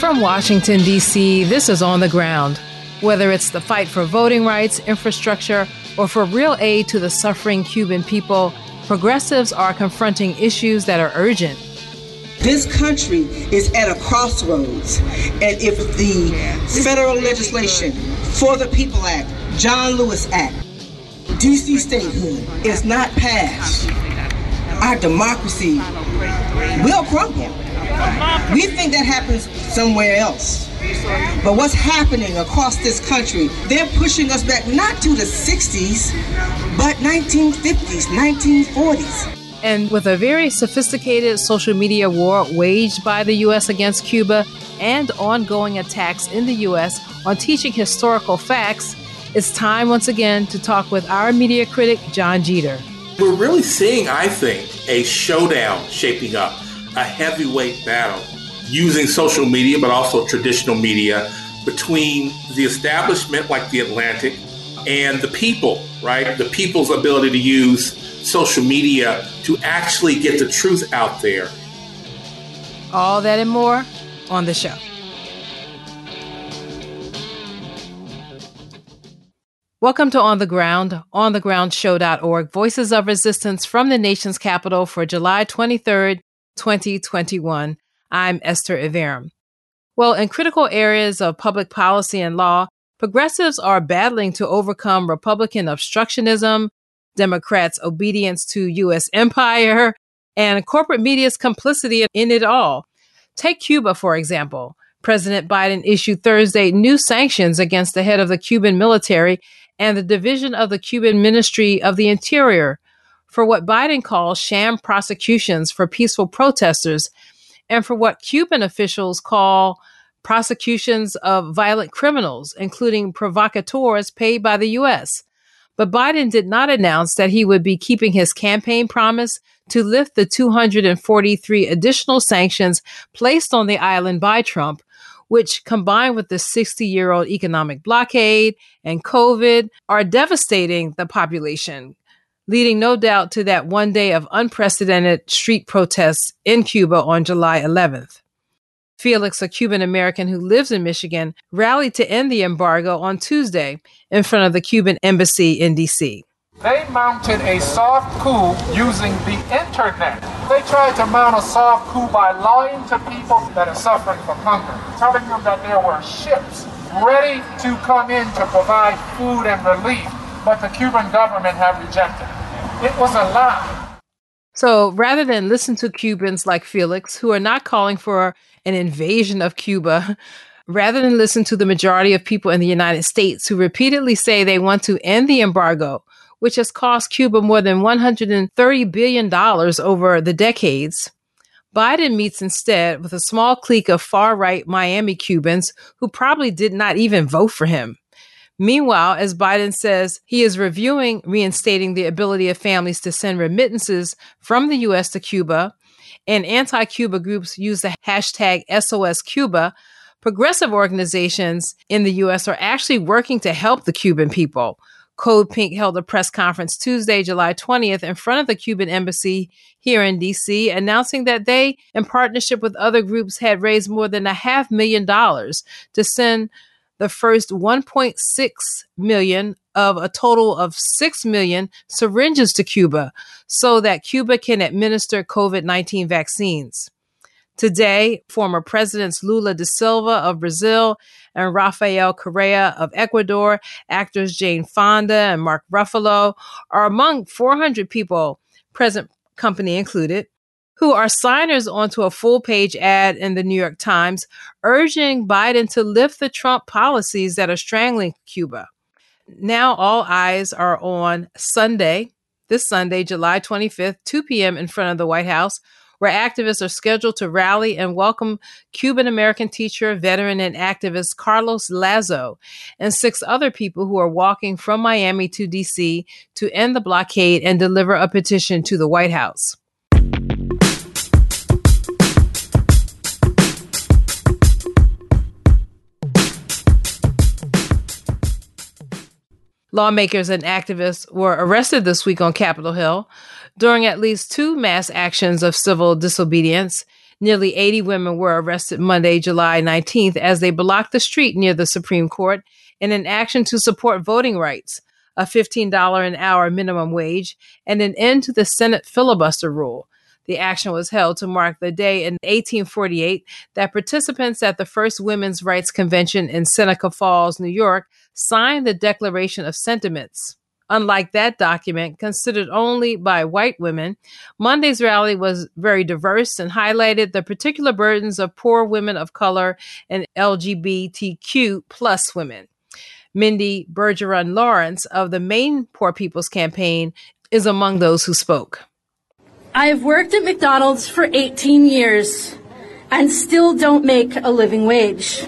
From Washington, D.C., this is On the Ground. Whether it's the fight for voting rights, infrastructure, or for real aid to the suffering Cuban people, progressives are confronting issues that are urgent. This country is at a crossroads, and if the federal legislation for the People Act, John Lewis Act, DC statehood is not passed, our democracy will crumble. We think that happens somewhere else. But what's happening across this country, they're pushing us back not to the 60s, but 1950s, 1940s. And with a very sophisticated social media war waged by the U.S. against Cuba and ongoing attacks in the U.S. on teaching historical facts, it's time once again to talk with our media critic, Jon Jeter. We're really seeing, I think, a showdown shaping up a heavyweight battle using social media, but also traditional media between the establishment like the Atlantic and the people, right? The people's ability to use social media to actually get the truth out there. All that and more on the show. Welcome to On the Ground, onthegroundshow.org, voices of resistance from the nation's capital for July 23rd, 2021. I'm Esther Iverem. Well, in critical areas of public policy and law, progressives are battling to overcome Republican obstructionism, Democrats' obedience to U.S. empire, and corporate media's complicity in it all. Take Cuba, for example. President Biden issued Thursday new sanctions against the head of the Cuban military and the division of the Cuban Ministry of the Interior for what Biden calls sham prosecutions for peaceful protesters and for what Cuban officials call prosecutions of violent criminals, including provocateurs paid by the U.S. But Biden did not announce that he would be keeping his campaign promise to lift the 243 additional sanctions placed on the island by Trump, which combined with the 60 year old economic blockade and COVID are devastating the population, leading no doubt to that one day of unprecedented street protests in Cuba on July 11th. Felix, a Cuban American who lives in Michigan, rallied to end the embargo on Tuesday in front of the Cuban embassy in D.C. They mounted a soft coup using the internet. They tried to mount a soft coup by lying to people that are suffering from hunger, telling them that there were ships ready to come in to provide food and relief, but the Cuban government had rejected it. It was a lie. So rather than listen to Cubans like Felix, who are not calling for an invasion of Cuba, rather than listen to the majority of people in the United States who repeatedly say they want to end the embargo, which has cost Cuba more than $130 billion over the decades, Biden meets instead with a small clique of far right Miami Cubans who probably did not even vote for him. Meanwhile, as Biden says, he is reviewing reinstating the ability of families to send remittances from the U.S. to Cuba, and anti Cuba groups use the hashtag SOS Cuba. Progressive organizations in the U.S. are actually working to help the Cuban people. Code Pink held a press conference Tuesday, July 20th, in front of the Cuban embassy here in DC, announcing that they, in partnership with other groups, had raised more than a half million dollars to send the first 1.6 million of a total of 6 million syringes to Cuba so that Cuba can administer COVID 19 vaccines. Today, former Presidents Lula da Silva of Brazil and Rafael Correa of Ecuador, actors Jane Fonda and Mark Ruffalo are among 400 people, present company included, who are signers onto a full page ad in the New York Times urging Biden to lift the Trump policies that are strangling Cuba. Now all eyes are on Sunday, this Sunday, July 25th, 2 p.m. in front of the White House, where activists are scheduled to rally and welcome Cuban American teacher, veteran, and activist Carlos Lazo and six other people who are walking from Miami to D.C. to end the blockade and deliver a petition to the White House. Lawmakers and activists were arrested this week on Capitol Hill during at least two mass actions of civil disobedience. Nearly 80 women were arrested Monday, July 19th, as they blocked the street near the Supreme Court in an action to support voting rights, a $15 an hour minimum wage, and an end to the Senate filibuster rule. The action was held to mark the day in 1848 that participants at the first Women's Rights Convention in Seneca Falls, New York, signed the Declaration of Sentiments. Unlike that document, considered only by white women, Monday's rally was very diverse and highlighted the particular burdens of poor women of color and LGBTQ plus women. Mindy Bergeron Lawrence of the Maine Poor People's Campaign is among those who spoke. I have worked at McDonald's for 18 years and still don't make a living wage.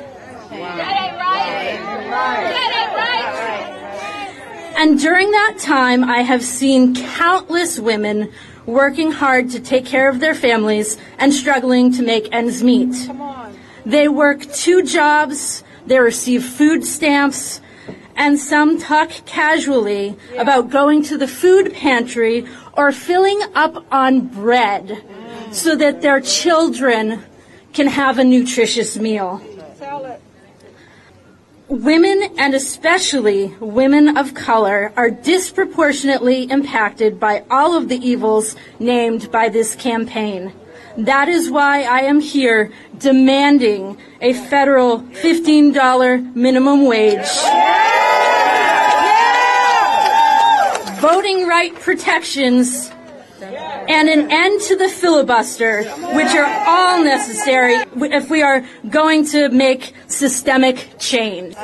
And during that time, I have seen countless women working hard to take care of their families and struggling to make ends meet. They work two jobs, they receive food stamps, and some talk casually about going to the food pantry or filling up on bread so that their children can have a nutritious meal. Women, and especially women of color, are disproportionately impacted by all of the evils named by this campaign. That is why I am here demanding a federal $15 minimum wage. Voting right protections and an end to the filibuster, which are all necessary if we are going to make systemic change.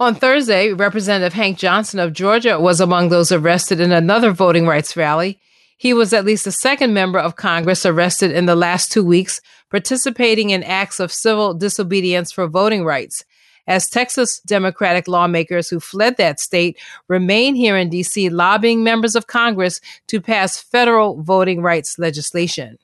On Thursday, Representative Hank Johnson of Georgia was among those arrested in another voting rights rally. He was at least the second member of Congress arrested in the last two weeks, participating in acts of civil disobedience for voting rights. As Texas Democratic lawmakers who fled that state remain here in D.C., lobbying members of Congress to pass federal voting rights legislation.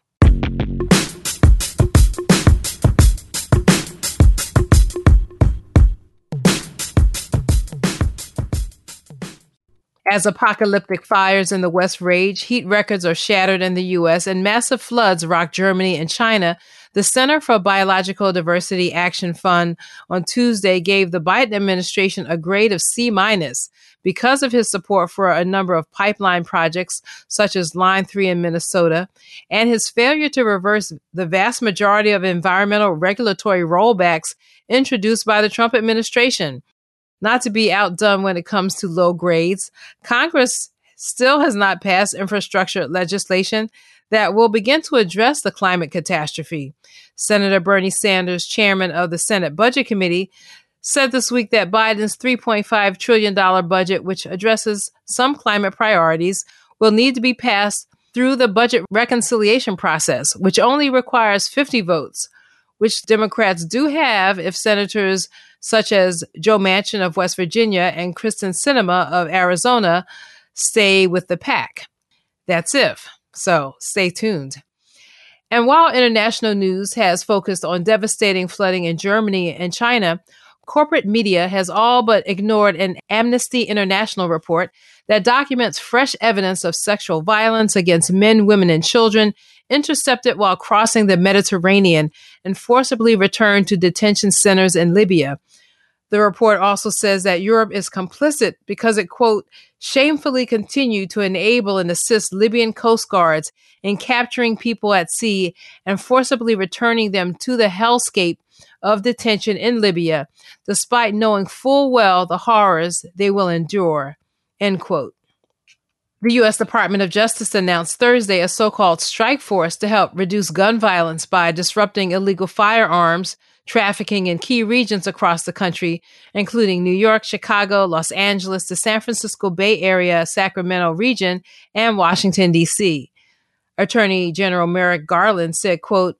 As apocalyptic fires in the West rage, heat records are shattered in the U.S., and massive floods rock Germany and China. The Center for Biological Diversity Action Fund on Tuesday gave the Biden administration a grade of C minus because of his support for a number of pipeline projects, such as Line 3 in Minnesota, and his failure to reverse the vast majority of environmental regulatory rollbacks introduced by the Trump administration. Not to be outdone when it comes to low grades, Congress still has not passed infrastructure legislation that will begin to address the climate catastrophe. Senator Bernie Sanders, chairman of the Senate Budget Committee, said this week that Biden's $3.5 trillion budget, which addresses some climate priorities, will need to be passed through the budget reconciliation process, which only requires 50 votes, which Democrats do have if senators such as Joe Manchin of West Virginia and Kyrsten Sinema of Arizona stay with the pack. That's if. So stay tuned. And while international news has focused on devastating flooding in Germany and China, corporate media has all but ignored an Amnesty International report that documents fresh evidence of sexual violence against men, women, and children intercepted while crossing the Mediterranean and forcibly returned to detention centers in Libya. The report also says that Europe is complicit because it, quote, shamefully continued to enable and assist Libyan coast guards in capturing people at sea and forcibly returning them to the hellscape of detention in Libya, despite knowing full well the horrors they will endure, end quote. The U.S. Department of Justice announced Thursday a so called strike force to help reduce gun violence by disrupting illegal firearms trafficking in key regions across the country, including New York, Chicago, Los Angeles, the San Francisco Bay Area, Sacramento region, and Washington, D.C. Attorney General Merrick Garland said, quote,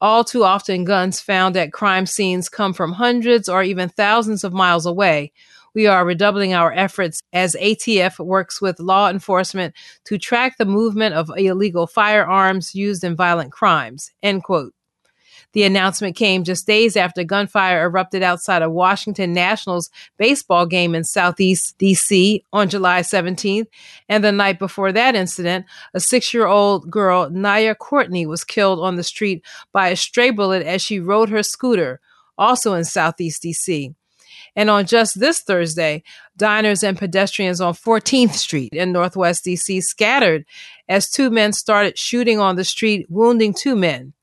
all too often guns found at crime scenes come from hundreds or even thousands of miles away. We are redoubling our efforts as ATF works with law enforcement to track the movement of illegal firearms used in violent crimes. End quote. The announcement came just days after gunfire erupted outside a Washington Nationals baseball game in Southeast DC on July 17th. And the night before that incident, a six year old girl, Nyiah Courtney, was killed on the street by a stray bullet as she rode her scooter, also in Southeast DC. And on just this Thursday, diners and pedestrians on 14th Street in Northwest DC scattered as two men started shooting on the street, wounding two men.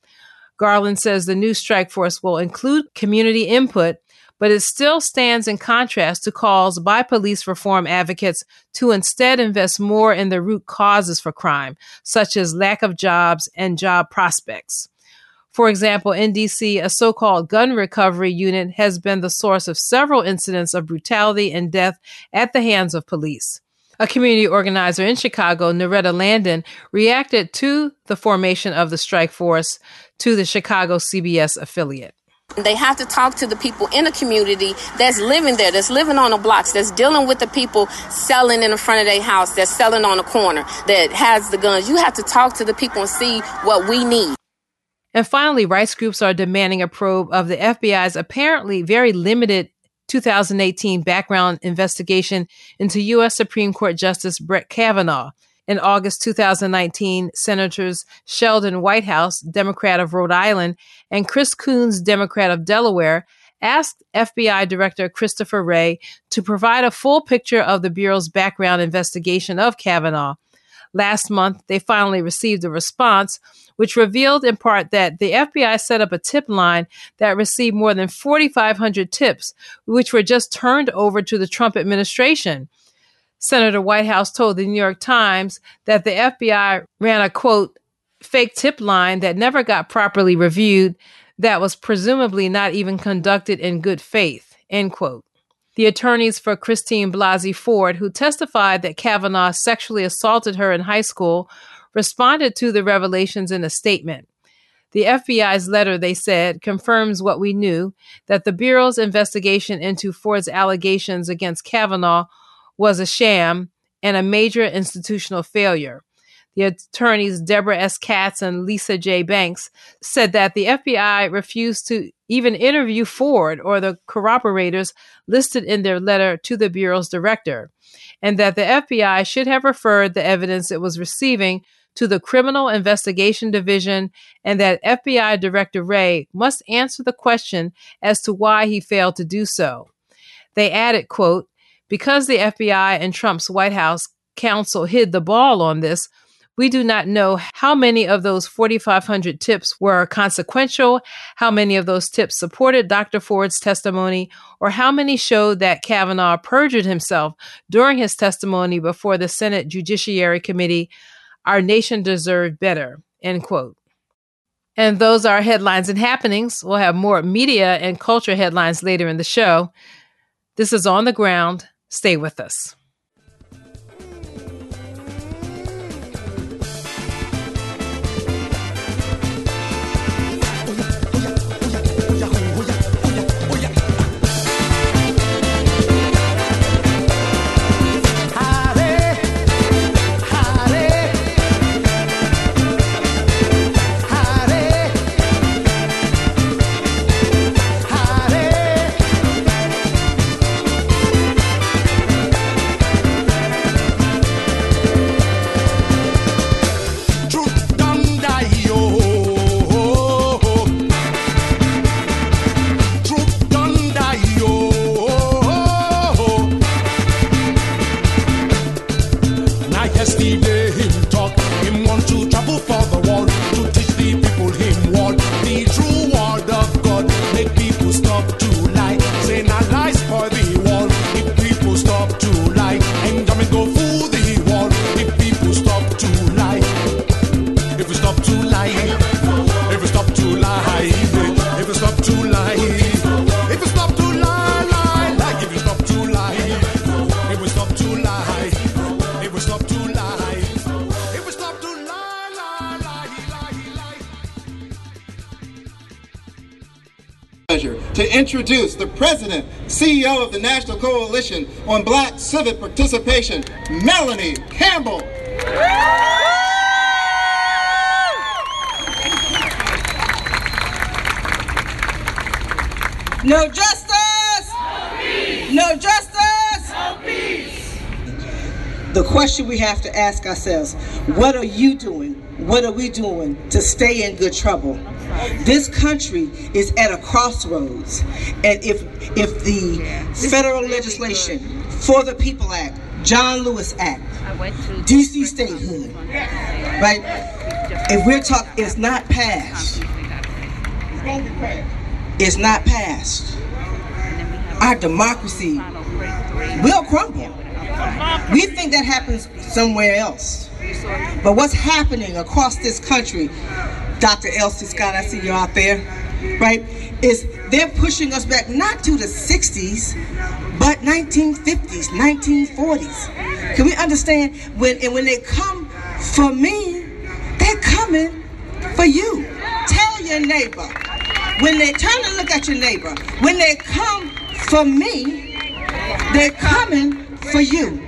Garland says the new strike force will include community input, but it still stands in contrast to calls by police reform advocates to instead invest more in the root causes for crime, such as lack of jobs and job prospects. For example, in DC, a so called gun recovery unit has been the source of several incidents of brutality and death at the hands of police. A community organizer in Chicago, Noretta Landon, reacted to the formation of the strike force to the Chicago CBS affiliate. They have to talk to the people in the community that's living there, that's living on the blocks, that's dealing with the people selling in the front of their house, that's selling on the corner, that has the guns. You have to talk to the people and see what we need. And finally, rights groups are demanding a probe of the FBI's apparently very limited 2018 background investigation into U.S. Supreme Court Justice Brett Kavanaugh. In August 2019, Senators Sheldon Whitehouse, Democrat of Rhode Island, and Chris Coons, Democrat of Delaware, asked FBI Director Christopher Wray to provide a full picture of the Bureau's background investigation of Kavanaugh. Last month, they finally received a response, which revealed in part that the FBI set up a tip line that received more than 4,500 tips, which were just turned over to the Trump administration. Senator Whitehouse told the New York Times that the FBI ran a quote, fake tip line that never got properly reviewed, that was presumably not even conducted in good faith, end quote. The attorneys for Christine Blasey Ford, who testified that Kavanaugh sexually assaulted her in high school, responded to the revelations in a statement. The FBI's letter, they said, confirms what we knew that the Bureau's investigation into Ford's allegations against Kavanaugh was a sham and a major institutional failure. The attorneys Deborah S. Katz and Lisa J. Banks said that the FBI refused to even interview Ford or the corroborators listed in their letter to the Bureau's director, and that the FBI should have referred the evidence it was receiving to the Criminal Investigation Division, and that FBI Director Wray must answer the question as to why he failed to do so. They added, quote, because the FBI and Trump's White House counsel hid the ball on this, we do not know how many of those 4,500 tips were consequential, how many of those tips supported Dr. Ford's testimony, or how many showed that Kavanaugh perjured himself during his testimony before the Senate Judiciary Committee. Our nation deserved better. End quote. And those are headlines and happenings. We'll have more media and culture headlines later in the show. This is On the Ground. Stay with us. The president, CEO of the National Coalition on Black Civic Participation, Melanie Campbell. No justice! No peace! No justice! No peace! The question we have to ask ourselves what are you doing? What are we doing to stay in good trouble? This country is at a crossroads, and if if the federal legislation for the People Act, John Lewis Act, DC statehood, right? If we're talking, it's not passed. It's not passed. Our democracy will crumble. We think that happens somewhere else. But what's happening across this country, Dr. Elsie Scott, I see you out there, right, is they're pushing us back not to the 60s, but 1950s, 1940s. Can we understand when and when they come for me, they're coming for you. Tell your neighbor. When they turn and look at your neighbor, when they come for me, they're coming for you.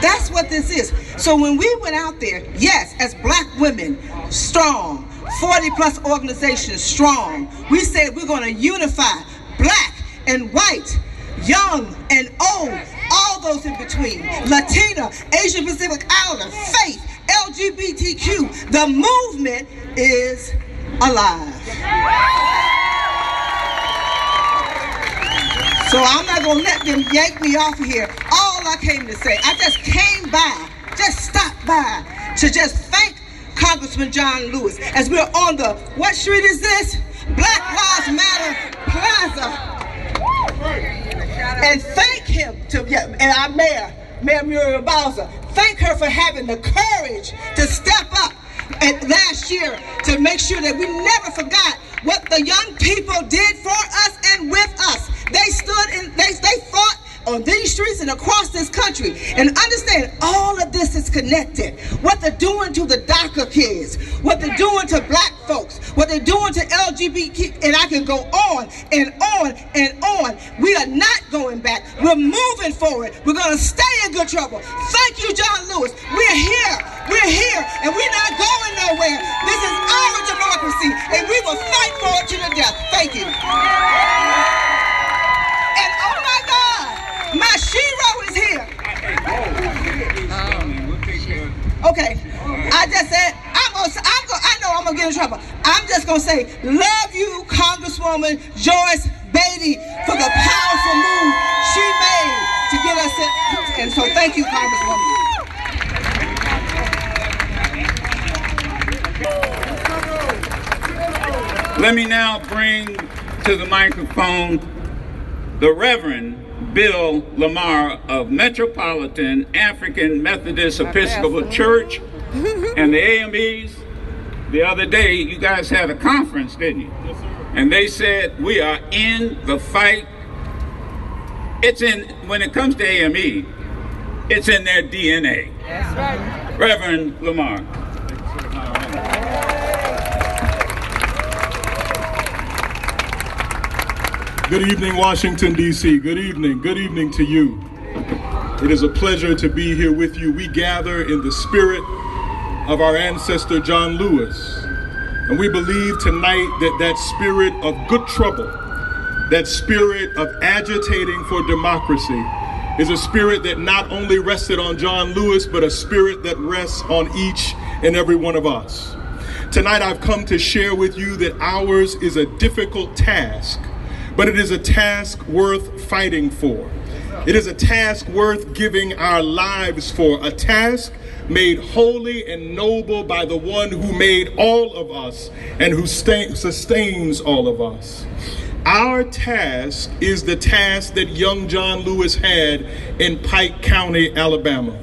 That's what this is. So when we went out there, yes, as black women, strong, 40 plus organizations strong, we said we're going to unify black and white, young and old, all those in between, Latina, Asian Pacific Islander, faith, LGBTQ. The movement is alive. So I'm not going to let them yank me off of here. All I came to say, I just came by, just stopped by to just thank Congressman John Lewis as we're on the, what street is this? Black Lives Matter Plaza. And thank him to, yeah, and our mayor, Mayor Muriel Bowser, thank her for having the courage to step up and last year to make sure that we never forgot what the young people did for us and with us. They stood and they, they on these streets and across this country. And understand all of this is connected. What they're doing to the DACA kids, what they're doing to black folks, what they're doing to LGBT, and I can go on and on and on. We are not going back. We're moving forward. We're going to stay in good trouble. Thank you, John Lewis. We're here. We're here, and we're not going nowhere. This is our democracy, and we will fight for it to the death. Thank you. And oh my God, my shero is here. Oh. Okay, I just said I'm gonna. I'm gonna. I know I'm gonna get in trouble. I'm just gonna say, love you, Congresswoman Joyce Beatty, for the powerful move she made to get us in. And so, thank you, Congresswoman. Let me now bring to the microphone the Reverend Bill Lamar of Metropolitan African Methodist Episcopal Church and the AMEs. The other day, you guys had a conference, didn't you? Yes, sir. And they said, We are in the fight. It's in, when it comes to AME, it's in their DNA. Reverend Lamar. Good evening, Washington, D.C. Good evening. Good evening to you. It is a pleasure to be here with you. We gather in the spirit of our ancestor, John Lewis. And we believe tonight that that spirit of good trouble, that spirit of agitating for democracy, is a spirit that not only rested on John Lewis, but a spirit that rests on each and every one of us. Tonight, I've come to share with you that ours is a difficult task but it is a task worth fighting for. It is a task worth giving our lives for, a task made holy and noble by the one who made all of us and who sustains all of us. Our task is the task that young John Lewis had in Pike County, Alabama.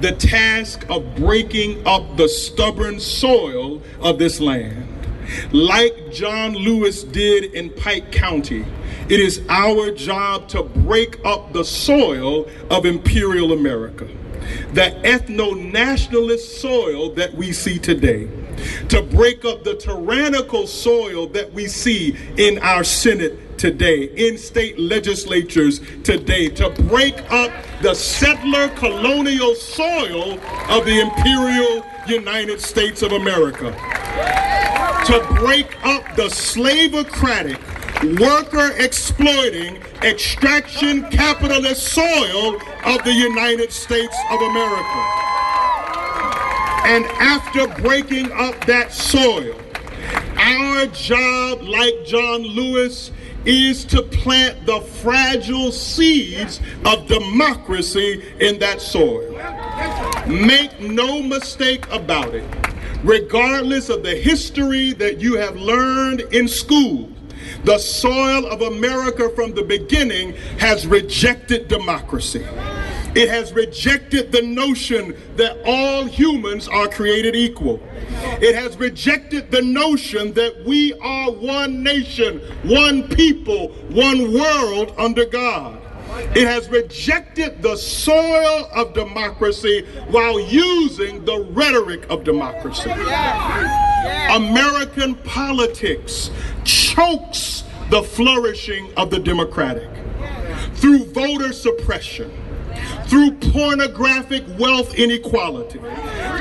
The task of breaking up the stubborn soil of this land. Like John Lewis did in Pike County, it is our job to break up the soil of imperial America, the ethno nationalist soil that we see today, to break up the tyrannical soil that we see in our Senate today, in state legislatures today, to break up the settler colonial soil of the imperial United States of America to break up the slavocratic, worker exploiting extraction capitalist soil of the United States of America. And after breaking up that soil, our job, like John Lewis, is to plant the fragile seeds of democracy in that soil. Make no mistake about it, regardless of the history that you have learned in school, the soil of America from the beginning has rejected democracy. It has rejected the notion that all humans are created equal. It has rejected the notion that we are one nation, one people, one world under God. It has rejected the soil of democracy while using the rhetoric of democracy. American politics chokes the flourishing of the democratic through voter suppression through pornographic wealth inequality,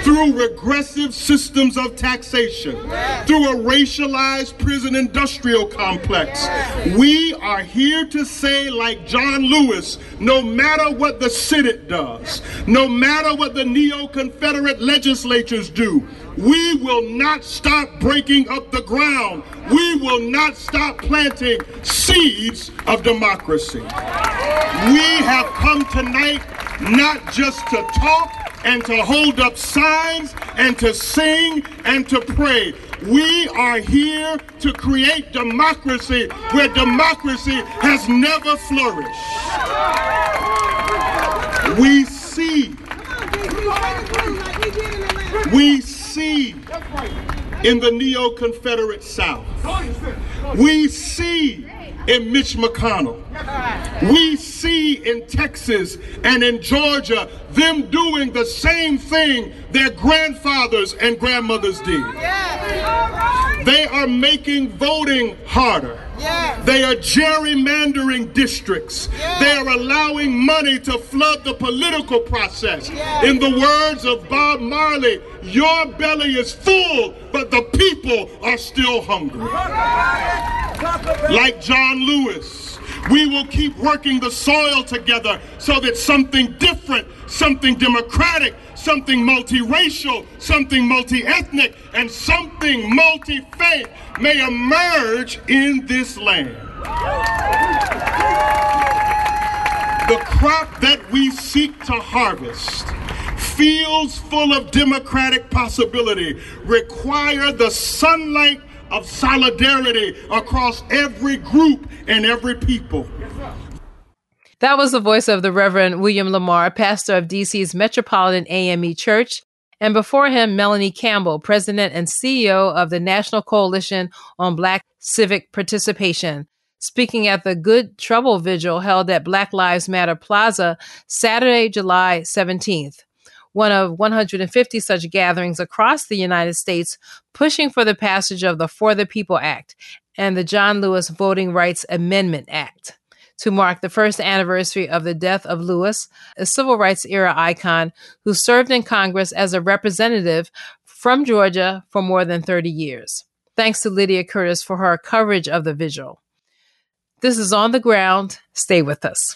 through regressive systems of taxation, through a racialized prison industrial complex. We are here to say, like John Lewis, no matter what the Senate does, no matter what the neo Confederate legislatures do, we will not stop breaking up the ground. We will not stop planting seeds of democracy. We have come tonight not just to talk and to hold up signs and to sing and to pray. We are here to create democracy where democracy has never flourished. We see. We see in the neo Confederate South. We see in Mitch McConnell. We see in Texas and in Georgia them doing the same thing their grandfathers and grandmothers did. They are making voting harder. They are gerrymandering districts. They are allowing money to flood the political process. In the words of Bob Marley, your belly is full, but the people are still hungry. Like John Lewis, we will keep working the soil together so that something different, something democratic, something multiracial, something multi-ethnic, and something multi-faith may emerge in this land. The crop that we seek to harvest, fields full of democratic possibility, require the sunlight of solidarity across every group and every people. That was the voice of the Reverend William Lamar, pastor of DC's Metropolitan AME Church, and before him, Melanie Campbell, president and CEO of the National Coalition on Black Civic Participation, speaking at the Good Trouble Vigil held at Black Lives Matter Plaza Saturday, July 17th. One of 150 such gatherings across the United States pushing for the passage of the For the People Act and the John Lewis Voting Rights Amendment Act to mark the first anniversary of the death of Lewis, a civil rights era icon who served in Congress as a representative from Georgia for more than 30 years. Thanks to Lydia Curtis for her coverage of the vigil. This is On the Ground. Stay with us.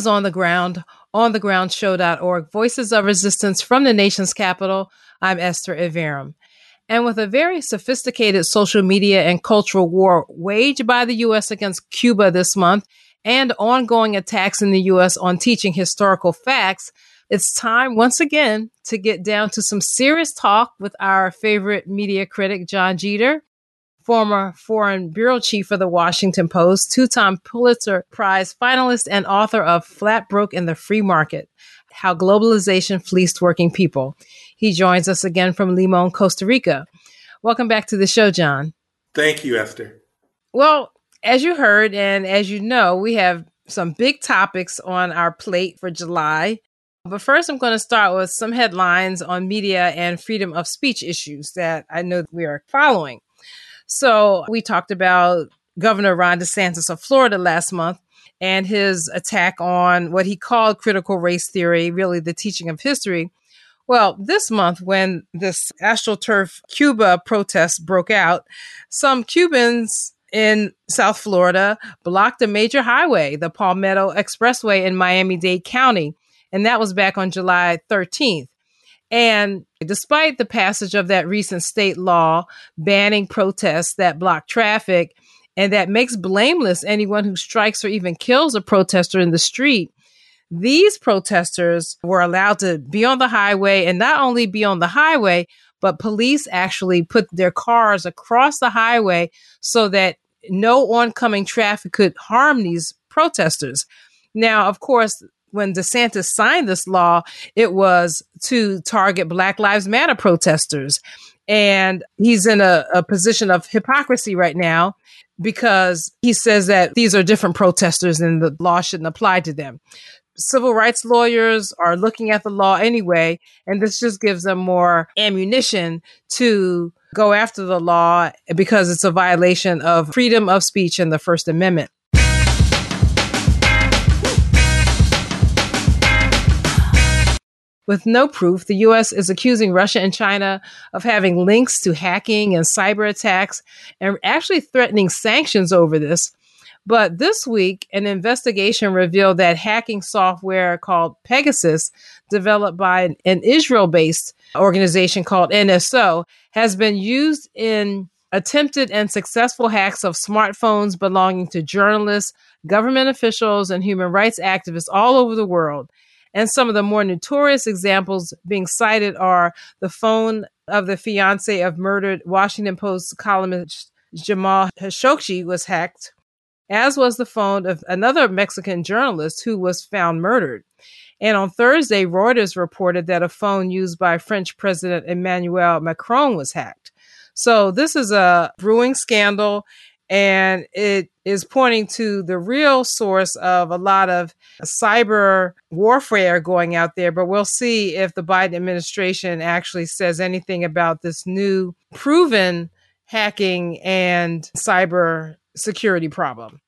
Is On the Ground, onthegroundshow.org, Voices of Resistance from the nation's capital. I'm Esther Iverem. And with a very sophisticated social media and cultural war waged by the U.S. against Cuba this month and ongoing attacks in the U.S. on teaching historical facts, it's time once again to get down to some serious talk with our favorite media critic, Jon Jeter former foreign bureau chief for the Washington Post, two time Pulitzer Prize finalist, and author of Flat Broke in the Free Market How Globalization Fleeced Working People. He joins us again from Limon, Costa Rica. Welcome back to the show, Jon. Thank you, Esther. Well, as you heard, and as you know, we have some big topics on our plate for July. But first, I'm going to start with some headlines on media and freedom of speech issues that I know we are following. So we talked about Governor Ron DeSantis of Florida last month and his attack on what he called critical race theory, really the teaching of history. Well, this month, when this AstroTurf Cuba protest broke out, some Cubans in South Florida blocked a major highway, the Palmetto Expressway in Miami Dade County. And that was back on July 13th. And despite the passage of that recent state law banning protests that block traffic and that makes blameless anyone who strikes or even kills a protester in the street, these protesters were allowed to be on the highway and not only be on the highway, but police actually put their cars across the highway so that no oncoming traffic could harm these protesters. Now, of course, when DeSantis signed this law, it was to target Black Lives Matter protesters. And he's in a, a position of hypocrisy right now because he says that these are different protesters and the law shouldn't apply to them. Civil rights lawyers are looking at the law anyway, and this just gives them more ammunition to go after the law because it's a violation of freedom of speech and the First Amendment. With no proof, the U.S. is accusing Russia and China of having links to hacking and cyber attacks and actually threatening sanctions over this. But this week, an investigation revealed that hacking software called Pegasus, developed by an Israel based organization called NSO, has been used in attempted and successful hacks of smartphones belonging to journalists, government officials, and human rights activists all over the world. And some of the more notorious examples being cited are the phone of the fiance of murdered Washington Post columnist Jamal Khashoggi was hacked, as was the phone of another Mexican journalist who was found murdered. And on Thursday, Reuters reported that a phone used by French President Emmanuel Macron was hacked. So this is a brewing scandal and it is pointing to the real source of a lot of cyber warfare going out there. But we'll see if the Biden administration actually says anything about this new proven hacking and cyber security problem.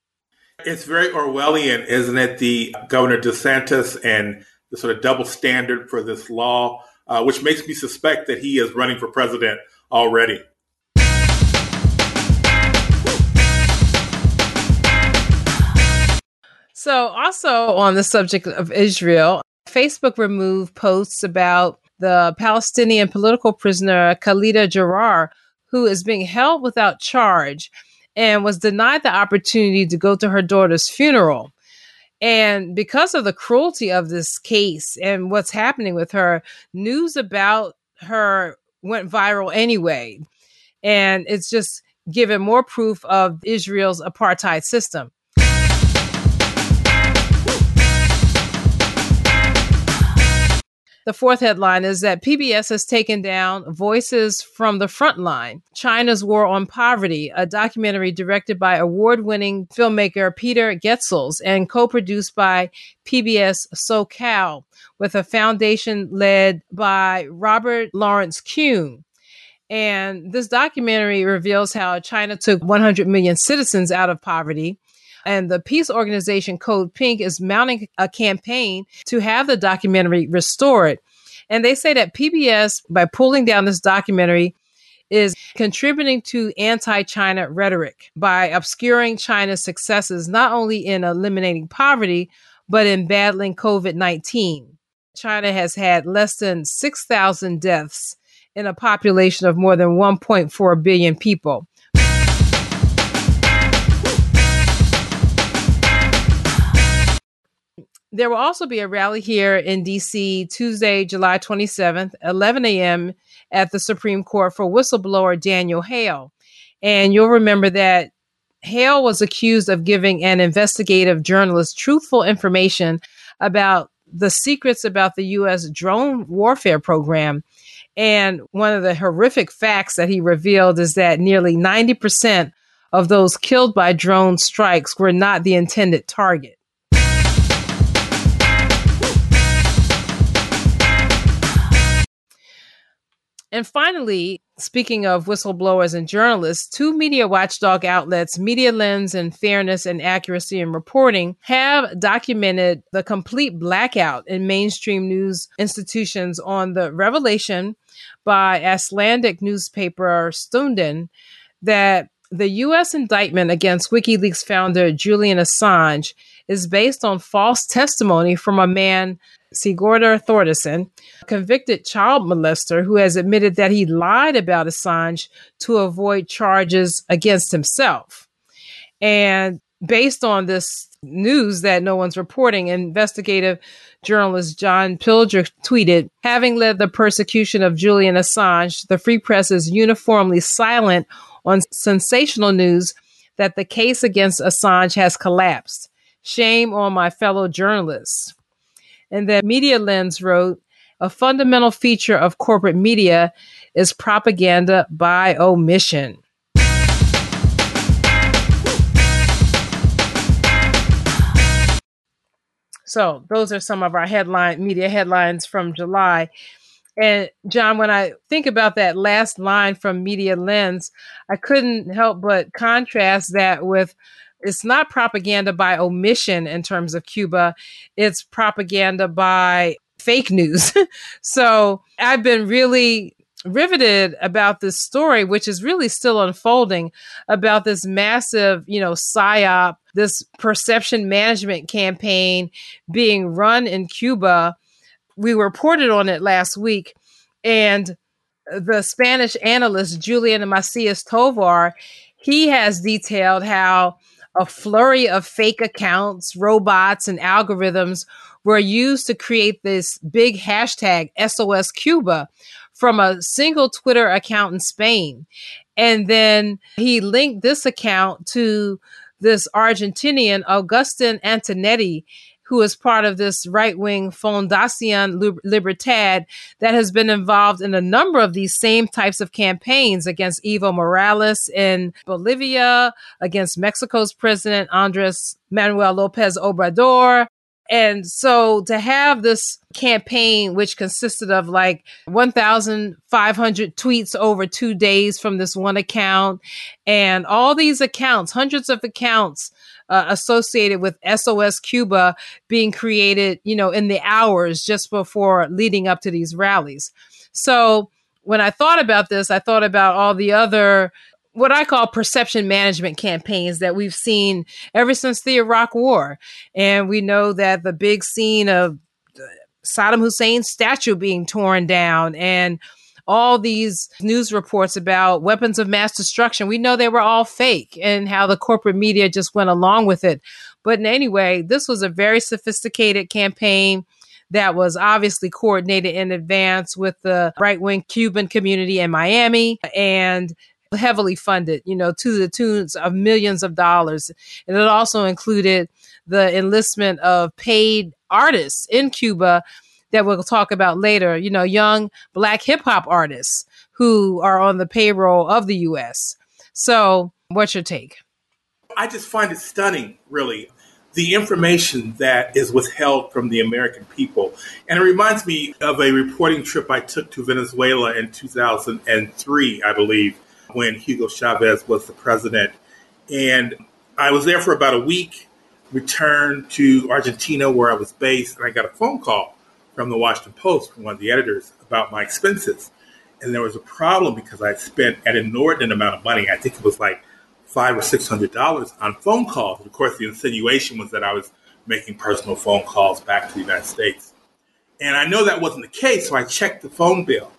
It's very Orwellian, isn't it? The Governor DeSantis and the sort of double standard for this law, uh, which makes me suspect that he is running for president already. So, also on the subject of Israel, Facebook removed posts about the Palestinian political prisoner Khalida Jarrar, who is being held without charge and was denied the opportunity to go to her daughter's funeral. And because of the cruelty of this case and what's happening with her, news about her went viral anyway. And it's just given more proof of Israel's apartheid system. The fourth headline is that PBS has taken down Voices from the Frontline China's War on Poverty, a documentary directed by award winning filmmaker Peter Getzels and co produced by PBS SoCal with a foundation led by Robert Lawrence Kuhn. And this documentary reveals how China took 100 million citizens out of poverty and the peace organization Code Pink is mounting a campaign to have the documentary restored. And they say that PBS, by pulling down this documentary, is contributing to anti China rhetoric by obscuring China's successes, not only in eliminating poverty, but in battling COVID 19. China has had less than 6,000 deaths in a population of more than 1.4 billion people. There will also be a rally here in DC Tuesday, July 27th, 11 a.m. at the Supreme Court for whistleblower Daniel Hale. And you'll remember that Hale was accused of giving an investigative journalist truthful information about the secrets about the U.S. drone warfare program. And one of the horrific facts that he revealed is that nearly 90% of those killed by drone strikes were not the intended target. And finally, speaking of whistleblowers and journalists, two media watchdog outlets, Media Lens and Fairness and Accuracy in Reporting, have documented the complete blackout in mainstream news institutions on the revelation by Icelandic newspaper Stundin that the U.S. indictment against WikiLeaks founder Julian Assange is based on false testimony from a man Sigurdur Thordarson, a convicted child molester who has admitted that he lied about Assange to avoid charges against himself. And based on this news that no one's reporting, investigative journalist John Pilger tweeted, having led the persecution of Julian Assange, the Free Press is uniformly silent on sensational news that the case against Assange has collapsed. Shame on my fellow journalists. And then Media Lens wrote, a fundamental feature of corporate media is propaganda by omission. So those are some of our headline media headlines from July. And Jon, when I think about that last line from Media Lens, I couldn't help but contrast that with it's not propaganda by omission in terms of Cuba, it's propaganda by fake news. so I've been really riveted about this story, which is really still unfolding about this massive, you know, psyop, this perception management campaign being run in Cuba. We reported on it last week. And the Spanish analyst, Julian Macias Tovar, he has detailed how a flurry of fake accounts, robots, and algorithms were used to create this big hashtag SOS Cuba from a single Twitter account in Spain. And then he linked this account to this Argentinian Agustin Antonetti who is part of this right wing Fundacion Libertad that has been involved in a number of these same types of campaigns against Evo Morales in Bolivia, against Mexico's president Andres Manuel Lopez Obrador, and so to have this campaign, which consisted of like 1,500 tweets over two days from this one account, and all these accounts, hundreds of accounts uh, associated with SOS Cuba being created, you know, in the hours just before leading up to these rallies. So when I thought about this, I thought about all the other what I call perception management campaigns that we've seen ever since the Iraq War. And we know that the big scene of Saddam Hussein's statue being torn down and all these news reports about weapons of mass destruction, we know they were all fake and how the corporate media just went along with it. But in any this was a very sophisticated campaign that was obviously coordinated in advance with the right wing Cuban community in Miami. And heavily funded, you know, to the tunes of millions of dollars. And it also included the enlistment of paid artists in Cuba that we'll talk about later, you know, young black hip hop artists who are on the payroll of the US. So, what's your take? I just find it stunning, really, the information that is withheld from the American people. And it reminds me of a reporting trip I took to Venezuela in 2003, I believe, when Hugo Chavez was the president. And I was there for about a week, returned to Argentina where I was based, and I got a phone call from the Washington Post from one of the editors about my expenses. And there was a problem because I spent an inordinate amount of money. I think it was like five or six hundred dollars on phone calls. And of course, the insinuation was that I was making personal phone calls back to the United States. And I know that wasn't the case, so I checked the phone bill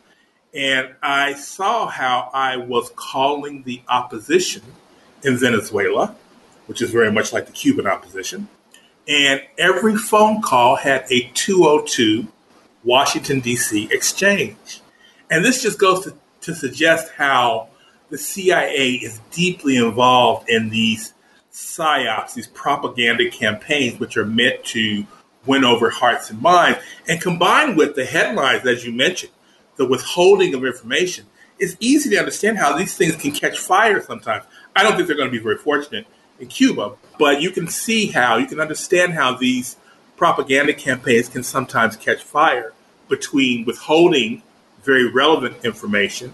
and I saw how I was calling the opposition in Venezuela, which is very much like the Cuban opposition. And every phone call had a 202 Washington, D.C. exchange. And this just goes to, to suggest how the CIA is deeply involved in these psyops, these propaganda campaigns, which are meant to win over hearts and minds. And combined with the headlines, as you mentioned, the withholding of information, it's easy to understand how these things can catch fire sometimes. I don't think they're going to be very fortunate in Cuba, but you can see how, you can understand how these propaganda campaigns can sometimes catch fire between withholding very relevant information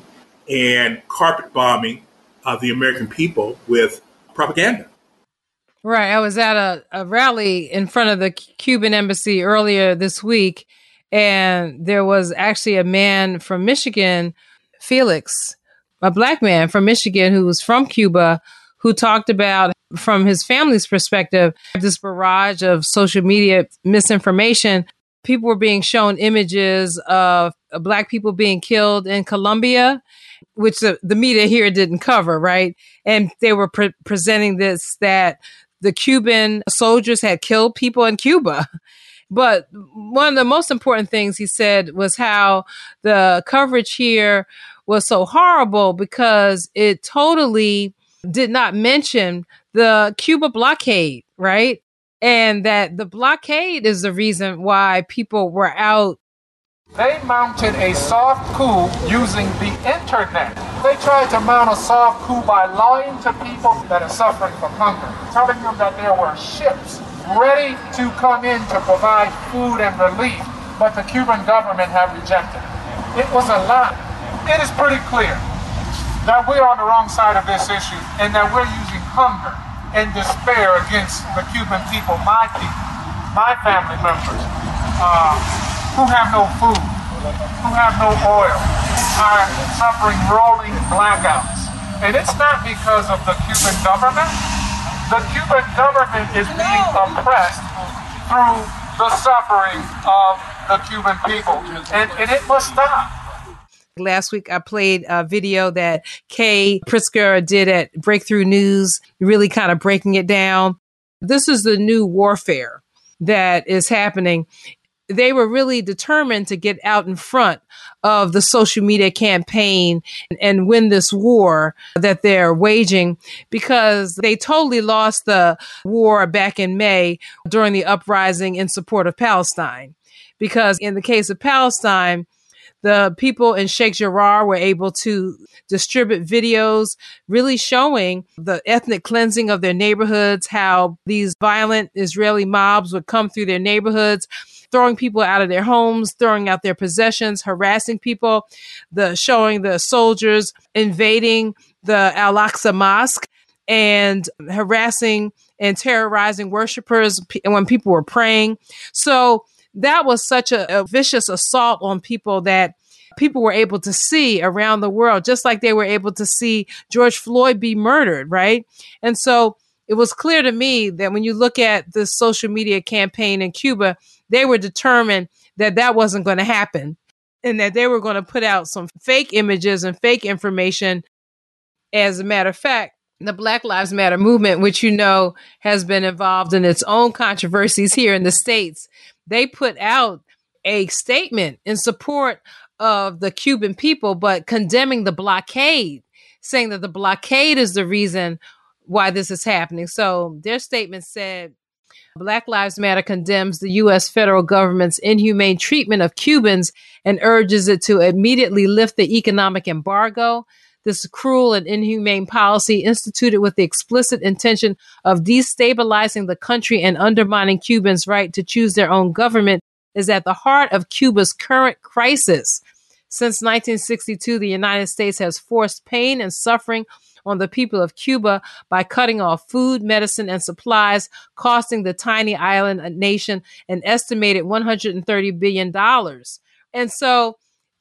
and carpet bombing of the American people with propaganda. Right. I was at a, a rally in front of the Cuban embassy earlier this week, and there was actually a man from Michigan, Felix, a black man from Michigan who was from Cuba, who talked about, from his family's perspective, this barrage of social media misinformation. People were being shown images of black people being killed in Colombia, which the, the media here didn't cover, right? And they were pre- presenting this that the Cuban soldiers had killed people in Cuba. But one of the most important things he said was how the coverage here was so horrible because it totally did not mention the Cuba blockade, right? And that the blockade is the reason why people were out they mounted a soft coup using the internet. They tried to mount a soft coup by lying to people that are suffering from hunger, telling them that there were ships ready to come in to provide food and relief, but the Cuban government had rejected it. It was a lie. It is pretty clear that we're on the wrong side of this issue and that we're using hunger and despair against the Cuban people, my people, my family members. Uh, who have no food, who have no oil, are suffering rolling blackouts. And it's not because of the Cuban government. The Cuban government is being oppressed through the suffering of the Cuban people. And, and it must stop. Last week, I played a video that Kei Pritsker did at Breakthrough News, really kind of breaking it down. This is the new warfare that is happening they were really determined to get out in front of the social media campaign and win this war that they're waging because they totally lost the war back in May during the uprising in support of Palestine. Because in the case of Palestine, the people in Sheikh Jarrah were able to distribute videos really showing the ethnic cleansing of their neighborhoods, how these violent Israeli mobs would come through their neighborhoods throwing people out of their homes, throwing out their possessions, harassing people, the showing the soldiers invading the Al Aqsa Mosque and harassing and terrorizing worshipers when people were praying. So that was such a, a vicious assault on people that people were able to see around the world, just like they were able to see George Floyd be murdered, right? And so it was clear to me that when you look at the social media campaign in Cuba, they were determined that that wasn't going to happen and that they were going to put out some fake images and fake information. As a matter of fact, the Black Lives Matter movement, which you know has been involved in its own controversies here in the States, they put out a statement in support of the Cuban people, but condemning the blockade, saying that the blockade is the reason why this is happening. So their statement said Black Lives Matter condemns the U.S. federal government's inhumane treatment of Cubans and urges it to immediately lift the economic embargo. This cruel and inhumane policy, instituted with the explicit intention of destabilizing the country and undermining Cubans' right to choose their own government, is at the heart of Cuba's current crisis. Since 1962, the United States has forced pain and suffering on the people of Cuba by cutting off food, medicine, and supplies, costing the tiny island nation an estimated $130 billion. And so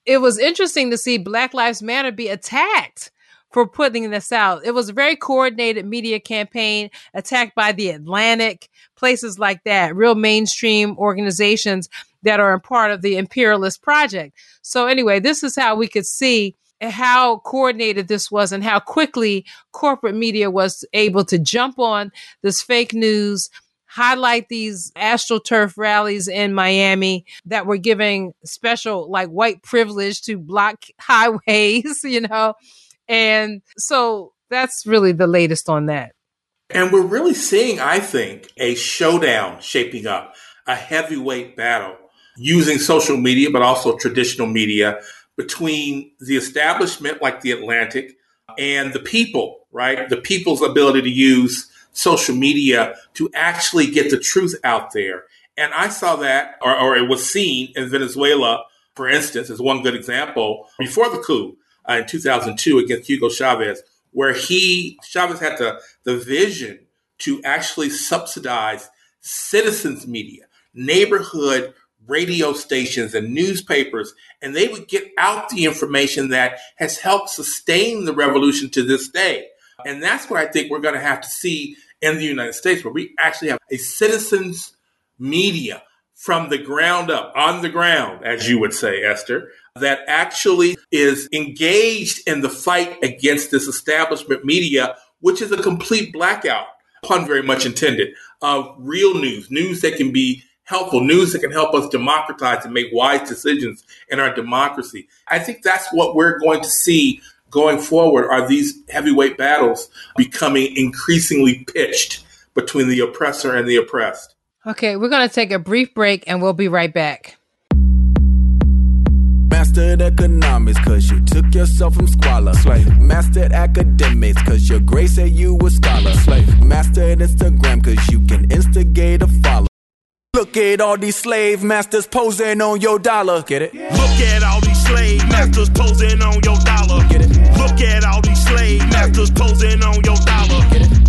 it was interesting to see Black Lives Matter be attacked for putting this out. It was a very coordinated media campaign attacked by the Atlantic, places like that, real mainstream organizations that are a part of the imperialist project. So anyway, this is how we could see how coordinated this was and how quickly corporate media was able to jump on this fake news highlight these astroturf rallies in Miami that were giving special like white privilege to block highways, you know. And so that's really the latest on that. And we're really seeing, I think, a showdown shaping up, a heavyweight battle using social media, but also traditional media between the establishment like the Atlantic and the people, right? The people's ability to use social media to actually get the truth out there. And I saw that, or, or it was seen in Venezuela, for instance, as one good example, before the coup uh, in 2002 against Hugo Chavez, where he, Chavez had the, the vision to actually subsidize citizens' media, neighborhood radio stations and newspapers, and they would get out the information that has helped sustain the revolution to this day. And that's what I think we're going to have to see in the United States, where we actually have a citizens media from the ground up, on the ground, as you would say, Esther, that actually is engaged in the fight against this establishment media, which is a complete blackout, pun very much intended, of real news, news that can be helpful, news that can help us democratize and make wise decisions in our democracy. I think that's what we're going to see going forward are these heavyweight battles becoming increasingly pitched between the oppressor and the oppressed. Okay, we're going to take a brief break and we'll be right back. Mastered economics cause you took yourself from squalor. Slave. Mastered academics cause your grace said you a scholar. Slave. Mastered Instagram cause you can instigate a follow. Look at all these slave masters posing on your dollar. Get it? Look at all these slave masters posing on your dollar. Look at all these slave masters posing on your dollar.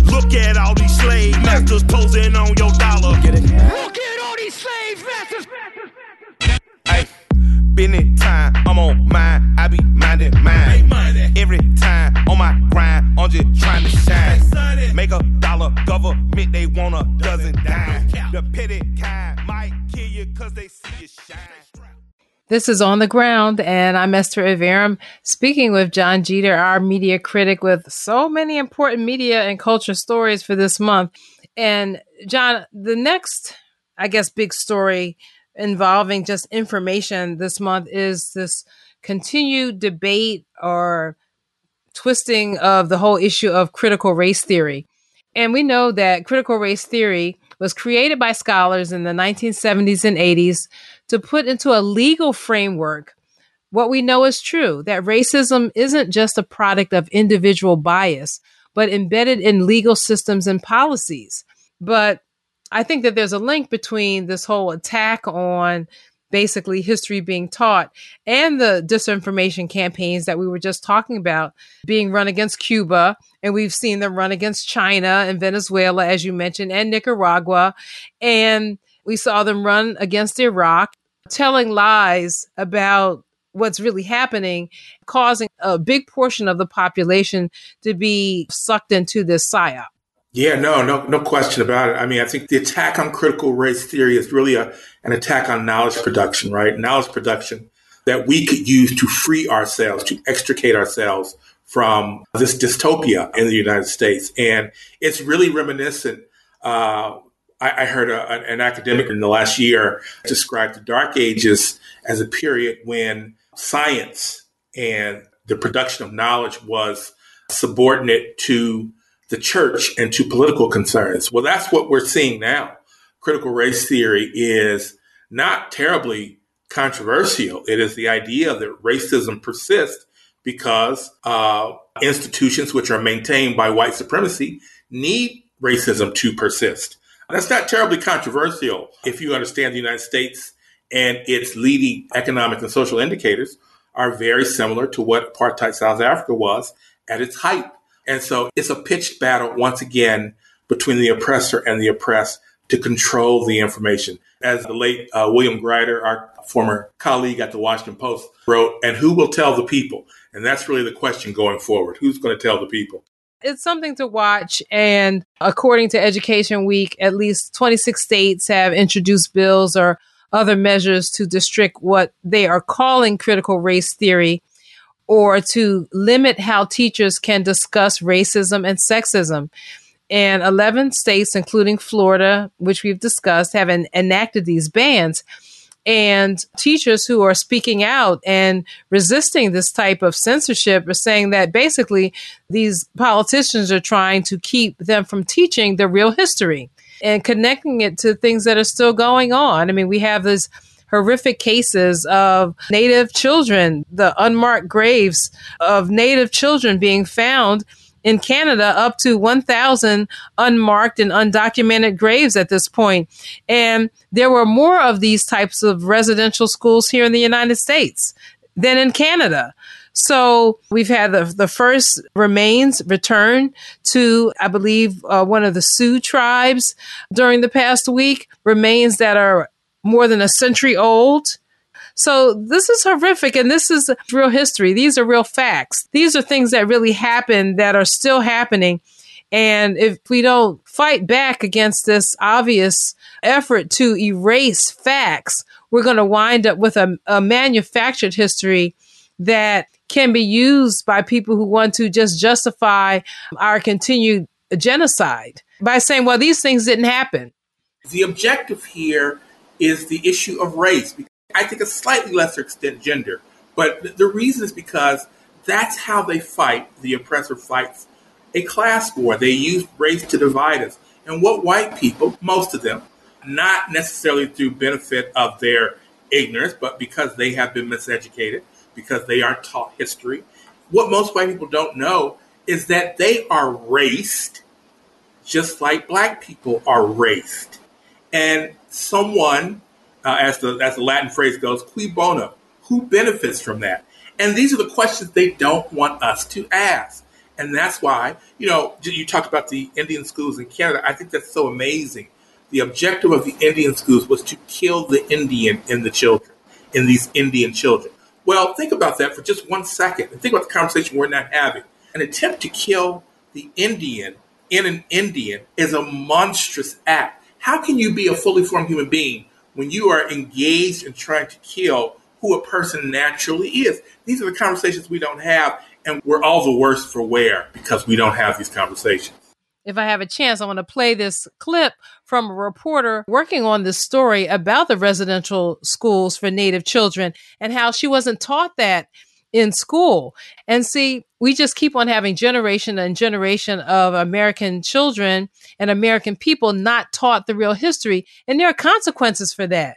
Look at all these slave masters posing on your dollar. Look at all these slave masters. Hey, been it time, I'm on mine, I be minding mine. Every time on my grind, I'm just trying to shine. Make a dollar, government, they want a dozen dime. The petty kind might kill you cause they see you shine. This is On the Ground, and I'm Esther Iverem speaking with Jon Jeter, our media critic, with so many important media and culture stories for this month. And Jon, the next, I guess, big story involving just information this month is this continued debate or twisting of the whole issue of critical race theory. And we know that critical race theory was created by scholars in the 1970s and 80s to put into a legal framework what we know is true that racism isn't just a product of individual bias, but embedded in legal systems and policies. But I think that there's a link between this whole attack on basically history being taught and the disinformation campaigns that we were just talking about being run against Cuba. And we've seen them run against China and Venezuela, as you mentioned, and Nicaragua. And we saw them run against Iraq, telling lies about what's really happening, causing a big portion of the population to be sucked into this psyop. Yeah, no, no, no question about it. I mean, I think the attack on critical race theory is really a, an attack on knowledge production, right? Knowledge production that we could use to free ourselves, to extricate ourselves from this dystopia in the United States. And it's really reminiscent. Uh, I, I, heard a, an academic in the last year describe the Dark Ages as a period when science and the production of knowledge was subordinate to the church and to political concerns. Well, that's what we're seeing now. Critical race theory is not terribly controversial. It is the idea that racism persists because uh, institutions which are maintained by white supremacy need racism to persist. That's not terribly controversial if you understand the United States and its leading economic and social indicators are very similar to what apartheid South Africa was at its height. And so it's a pitched battle once again between the oppressor and the oppressed to control the information. As the late uh, William Greider, our former colleague at the Washington Post, wrote, and who will tell the people? And that's really the question going forward. Who's going to tell the people? It's something to watch. And according to Education Week, at least 26 states have introduced bills or other measures to restrict what they are calling critical race theory or to limit how teachers can discuss racism and sexism. And 11 states, including Florida, which we've discussed, have en- enacted these bans. And teachers who are speaking out and resisting this type of censorship are saying that basically these politicians are trying to keep them from teaching the real history and connecting it to things that are still going on. I mean, we have this horrific cases of Native children, the unmarked graves of Native children being found in Canada up to 1,000 unmarked and undocumented graves at this point. And there were more of these types of residential schools here in the United States than in Canada. So we've had the, the first remains return to, I believe, uh, one of the Sioux tribes during the past week, remains that are more than a century old. So this is horrific and this is real history. These are real facts. These are things that really happened that are still happening. And if we don't fight back against this obvious effort to erase facts, we're going to wind up with a, a manufactured history that can be used by people who want to just justify our continued genocide by saying, well, these things didn't happen. The objective here is the issue of race. I think a slightly lesser extent gender. But the reason is because that's how they fight. The oppressor fights a class war. They use race to divide us. And what white people, most of them, not necessarily through benefit of their ignorance, but because they have been miseducated, because they aren't taught history, what most white people don't know is that they are raced just like black people are raced. And someone uh, as the as the Latin phrase goes, cui bono, who benefits from that? And these are the questions they don't want us to ask. And that's why, you know, you talked about the Indian schools in Canada. I think that's so amazing. The objective of the Indian schools was to kill the Indian in the children, in these Indian children. Well, think about that for just one second and think about the conversation we're not having. An attempt to kill the Indian in an Indian is a monstrous act. How can you be a fully formed human being when you are engaged in trying to kill who a person naturally is. These are the conversations we don't have, and we're all the worse for wear because we don't have these conversations. If I have a chance, I want to play this clip from a reporter working on this story about the residential schools for Native children and how she wasn't taught that in school. And see, we just keep on having generation and generation of American children and American people not taught the real history. And there are consequences for that.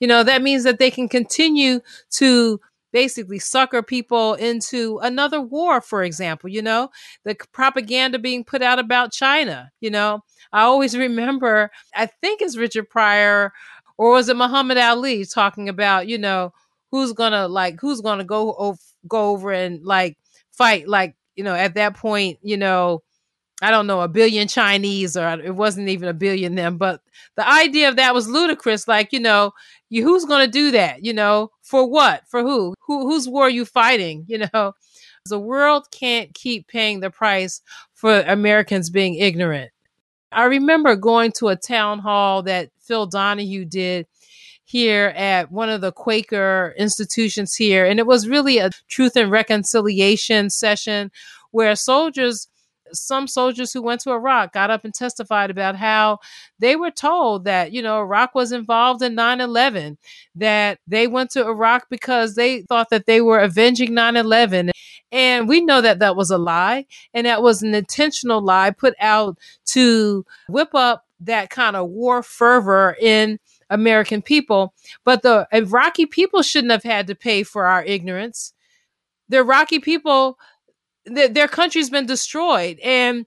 You know, that means that they can continue to basically sucker people into another war, for example, you know, the propaganda being put out about China. You know, I always remember, I think it's Richard Pryor or was it Muhammad Ali talking about, you know, who's gonna like, who's gonna go over go over and like fight like you know at that point you know I don't know, a billion Chinese, or it wasn't even a billion them. But the idea of that was ludicrous. Like, you know, you, who's going to do that? You know, for what? For who? Who? Whose war are you fighting? You know, the world can't keep paying the price for Americans being ignorant. I remember going to a town hall that Phil Donahue did here at one of the Quaker institutions here. And it was really a truth and reconciliation session where soldiers some soldiers who went to Iraq got up and testified about how they were told that, you know, Iraq was involved in 9 11, that they went to Iraq because they thought that they were avenging 9 11. And we know that that was a lie, and that was an intentional lie put out to whip up that kind of war fervor in American people. But the Iraqi people shouldn't have had to pay for our ignorance. The Iraqi people, th- their country's been destroyed. And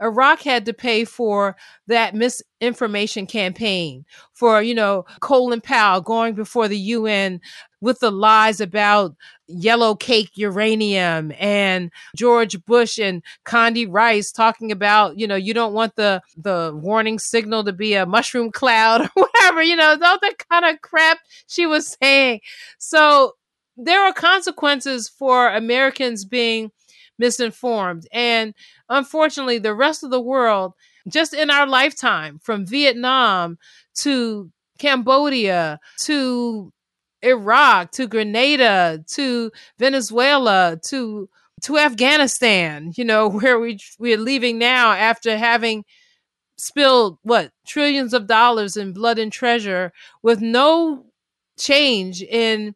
Iraq had to pay for that misinformation campaign for, you know, Colin Powell going before the UN with the lies about yellow cake uranium and George Bush and Condi Rice talking about, you know, you don't want the the warning signal to be a mushroom cloud or whatever, you know, all that kind of crap she was saying. So there are consequences for Americans being misinformed. And unfortunately, the rest of the world, just in our lifetime, from Vietnam to Cambodia to Iraq to Grenada to Venezuela to to Afghanistan, you know, where we we're leaving now after having spilled what trillions of dollars in blood and treasure with no change in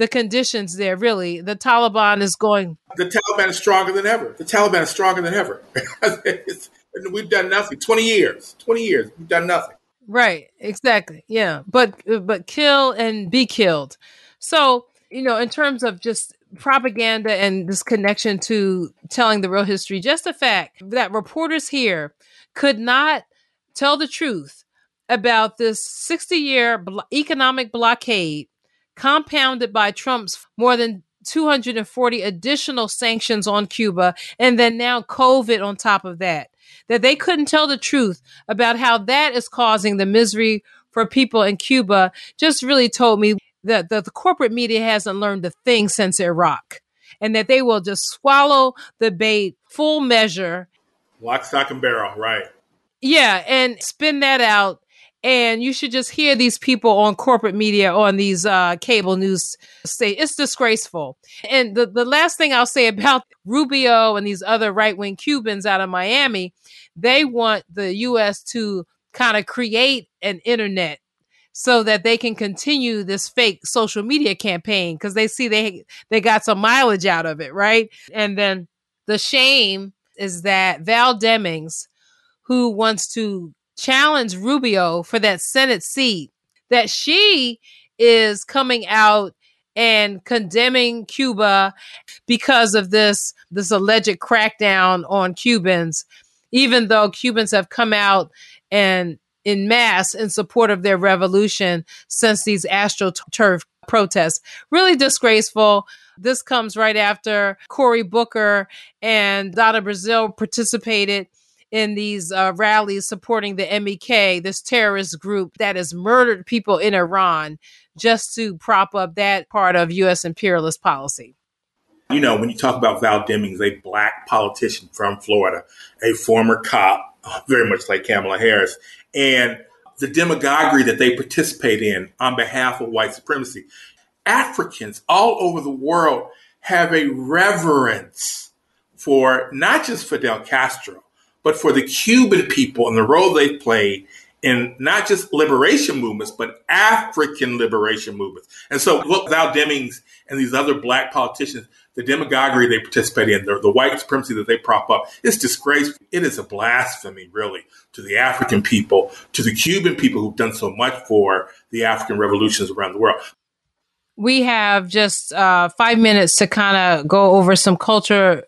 the conditions there really. The taliban is going the taliban is stronger than ever. The taliban is stronger than ever. We've done nothing. 20 years. 20 years. We've done nothing. Right. Exactly. Yeah. But but kill and be killed. So you know in terms of just propaganda and this connection to telling the real history just the fact that reporters here could not tell the truth about this 60 year economic blockade compounded by Trump's more than 240 additional sanctions on Cuba, and then now COVID on top of that. That they couldn't tell the truth about how that is causing the misery for people in Cuba just really told me that the, the corporate media hasn't learned a thing since Iraq and that they will just swallow the bait full measure. Lock, stock, and barrel, right. Yeah, and spin that out and you should just hear these people on corporate media on these uh, cable news say it's disgraceful. And the, the last thing i'll say about rubio and these other right-wing cubans out of miami they want the us to kind of create an internet so that they can continue this fake social media campaign because they see they they got some mileage out of it right? And then the shame is that val demings who wants to challenge Rubio for that Senate seat, that she is coming out and condemning Cuba because of this this alleged crackdown on Cubans, even though Cubans have come out and in mass in support of their revolution since these astroturf protests. Really disgraceful. This comes right after Cory Booker and Donna Brazile participated in these uh, rallies supporting the MEK, this terrorist group that has murdered people in Iran just to prop up that part of U.S. imperialist policy. You know, when you talk about Val Demings, a black politician from Florida, a former cop, very much like Kamala Harris, and the demagoguery that they participate in on behalf of white supremacy. Africans all over the world have a reverence for not just Fidel Castro, but for the Cuban people and the role they played in not just liberation movements, but African liberation movements. And so what Val Demings and these other black politicians, the demagoguery they participate in, the, the white supremacy that they prop up, it's disgraceful. It is a blasphemy, really, to the African people, to the Cuban people who've done so much for the African revolutions around the world. We have just uh, five minutes to kind of go over some culture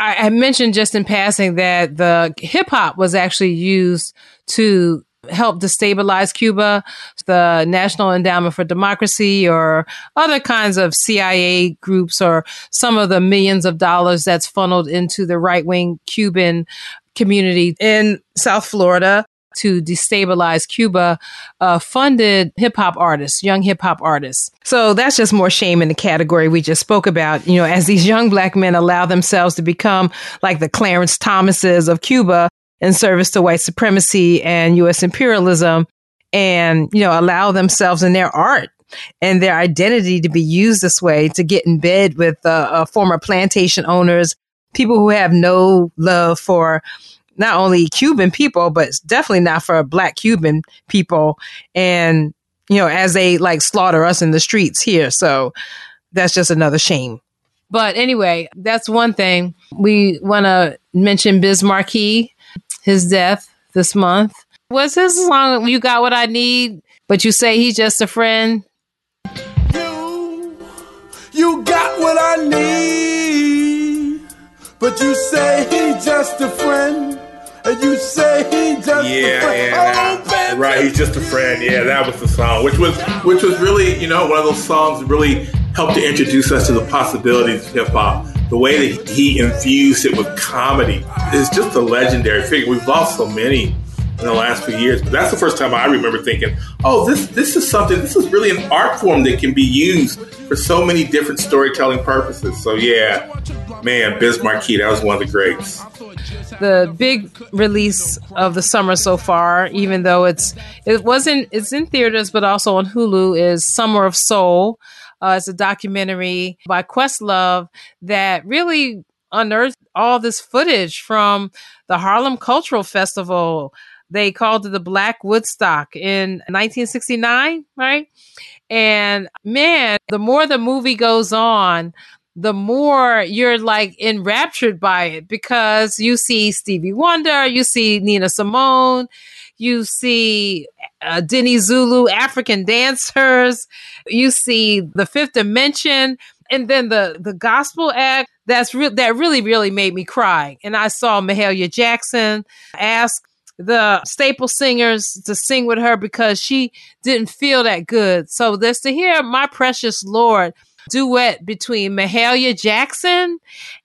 I, I mentioned just in passing that the hip hop was actually used to help destabilize Cuba, the National Endowment for Democracy, or other kinds of CIA groups, or some of the millions of dollars that's funneled into the right wing Cuban community in South Florida to destabilize Cuba uh, funded hip hop artists, young hip hop artists. So that's just more shame in the category we just spoke about. You know, as these young black men allow themselves to become like the Clarence Thomases of Cuba in service to white supremacy and U.S. imperialism and, you know, allow themselves in their art and their identity to be used this way to get in bed with uh, uh, former plantation owners, people who have no love for not only Cuban people, but definitely not for black Cuban people. And, you know, as they like slaughter us in the streets here. So that's just another shame. But anyway, that's one thing. We want to mention Biz Markie, his death this month. Was his song, You Got What I Need, but you say he's just a friend? You, you got what I need, but you say he's just a friend. You say he just yeah, yeah, oh, right. He's just a friend. Yeah, that was the song, which was which was really you know one of those songs that really helped to introduce us to the possibilities of hip hop. The way that he infused it with comedy is just a legendary figure. We've lost so many in the last few years. But that's the first time I remember thinking, oh, this this is something. This is really an art form that can be used for so many different storytelling purposes. So yeah, man, Biz Markie, that was one of the greats. The big release of the summer so far, even though it's it wasn't it's in theaters but also on Hulu, is Summer of Soul. Uh, it's a documentary by Questlove that really unearthed all this footage from the Harlem Cultural Festival they called it the Black Woodstock in 1969, right? And man, the more the movie goes on, the more you're like enraptured by it because you see Stevie Wonder, you see Nina Simone, you see uh, Dinizulu, African dancers, you see the Fifth Dimension, and then the the gospel act. That's re- that really really made me cry. And I saw Mahalia Jackson ask the staple singers to sing with her because she didn't feel that good. So this to hear my precious Lord duet between Mahalia Jackson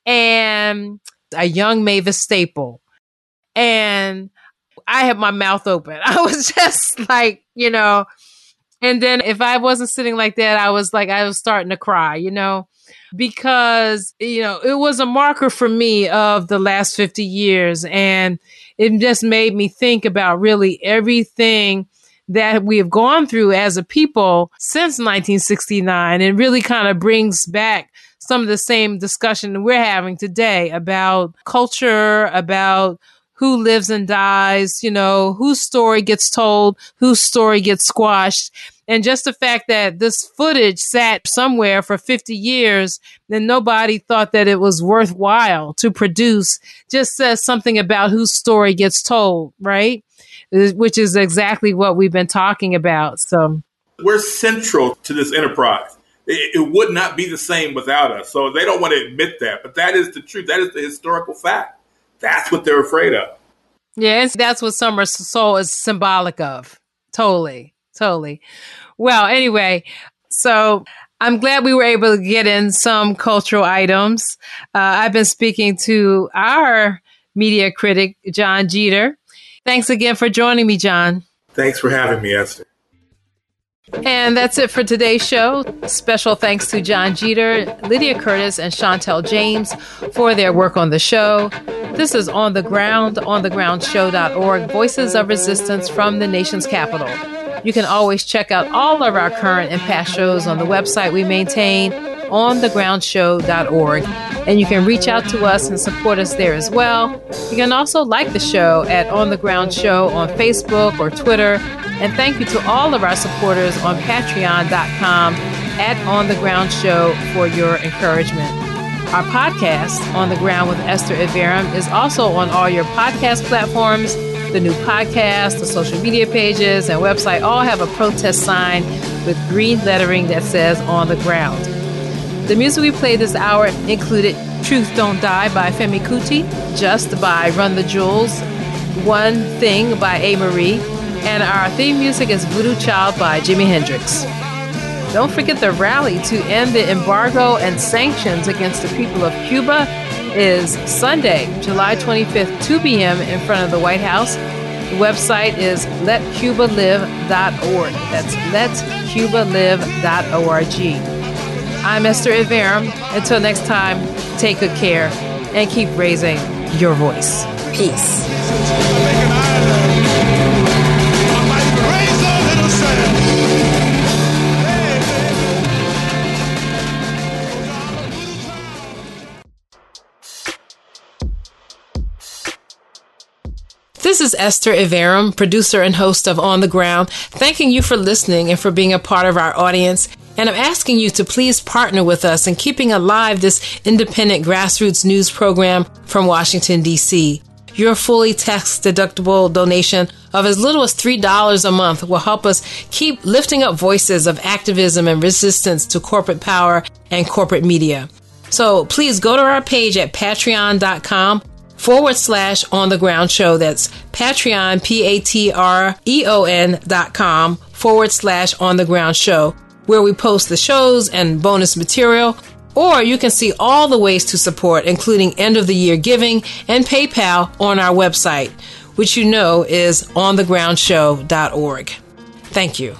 and a young Mavis Staple. And I had my mouth open. I was just like, you know, and then if I wasn't sitting like that, I was like, I was starting to cry, you know, because, you know, it was a marker for me of the last 50 years. And it just made me think about really everything that we have gone through as a people since 1969 and really kind of brings back some of the same discussion we're having today about culture, about who lives and dies, you know, whose story gets told, whose story gets squashed. And just the fact that this footage sat somewhere for 50 years and nobody thought that it was worthwhile to produce just says something about whose story gets told, right? Which is exactly what we've been talking about. So we're central to this enterprise. It, it would not be the same without us. So they don't want to admit that, but that is the truth. That is the historical fact. That's what they're afraid of. Yeah, that's what Summer Soul is symbolic of. Totally totally. Well, anyway, so I'm glad we were able to get in some cultural items. Uh, I've been speaking to our media critic, Jon Jeter. Thanks again for joining me, Jon. Thanks for having me, Esther. And that's it for today's show. Special thanks to Jon Jeter, Lydia Curtis, and Chantel James for their work on the show. This is On the Ground, onthegroundshow.org, Voices of Resistance from the nation's capital. You can always check out all of our current and past shows on the website we maintain, onthegroundshow.org. And you can reach out to us and support us there as well. You can also like the show at On the Ground Show on Facebook or Twitter. And thank you to all of our supporters on patreon.com at On the Ground Show for your encouragement. Our podcast, On the Ground with Esther Iverem, is also on all your podcast platforms the new podcast, the social media pages, and website all have a protest sign with green lettering that says on the ground. The music we played this hour included Truth Don't Die by Femi Kuti, Just by Run the Jewels, One Thing by A. Marie, and our theme music is Voodoo Child by Jimi Hendrix. Don't forget the rally to end the embargo and sanctions against the people of Cuba is Sunday, July 25th, 2 p.m. in front of the White House. The website is letcubalive.org. That's letcubalive.org. I'm Esther Iverem. Until next time, take good care and keep raising your voice. Peace. Is Esther Iverem, producer and host of On the Ground, thanking you for listening and for being a part of our audience. And I'm asking you to please partner with us in keeping alive this independent grassroots news program from Washington, D.C. Your fully tax deductible donation of as little as $3 a month will help us keep lifting up voices of activism and resistance to corporate power and corporate media. So please go to our page at patreon.com forward slash on the ground show. That's Patreon, P A T R E O N dot com forward slash on the ground show, where we post the shows and bonus material. Or you can see all the ways to support, including end of the year giving and PayPal on our website, which you know is onthegroundshow.org. Thank you.